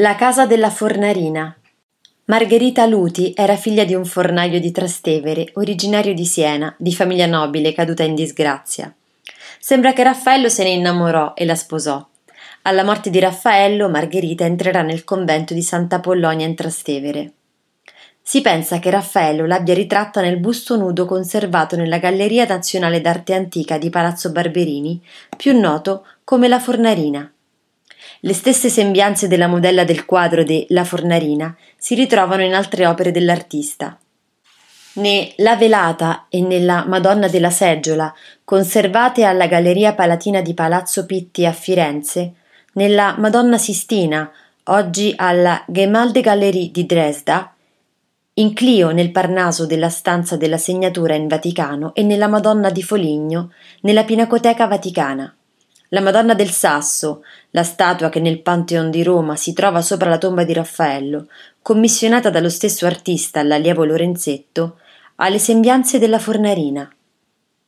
La casa della fornarina. Margherita Luti era figlia di un fornaio di Trastevere, originario di Siena, di famiglia nobile caduta in disgrazia. Sembra che Raffaello se ne innamorò e la sposò. Alla morte di Raffaello, Margherita entrerà nel convento di Santa Pollonia in Trastevere. Si pensa che Raffaello l'abbia ritratta nel busto nudo conservato nella Galleria Nazionale d'Arte Antica di Palazzo Barberini, più noto come la Fornarina. Le stesse sembianze della modella del quadro de La Fornarina si ritrovano in altre opere dell'artista. Né La Velata e nella Madonna della Seggiola, conservate alla Galleria Palatina di Palazzo Pitti a Firenze, nella Madonna Sistina, oggi alla Gemäldegalerie di Dresda, in Clio nel Parnaso della stanza della segnatura in Vaticano e nella Madonna di Foligno, nella Pinacoteca Vaticana. La Madonna del Sasso, la statua che nel Pantheon di Roma si trova sopra la tomba di Raffaello, commissionata dallo stesso artista all'allievo Lorenzetto, ha le sembianze della fornarina.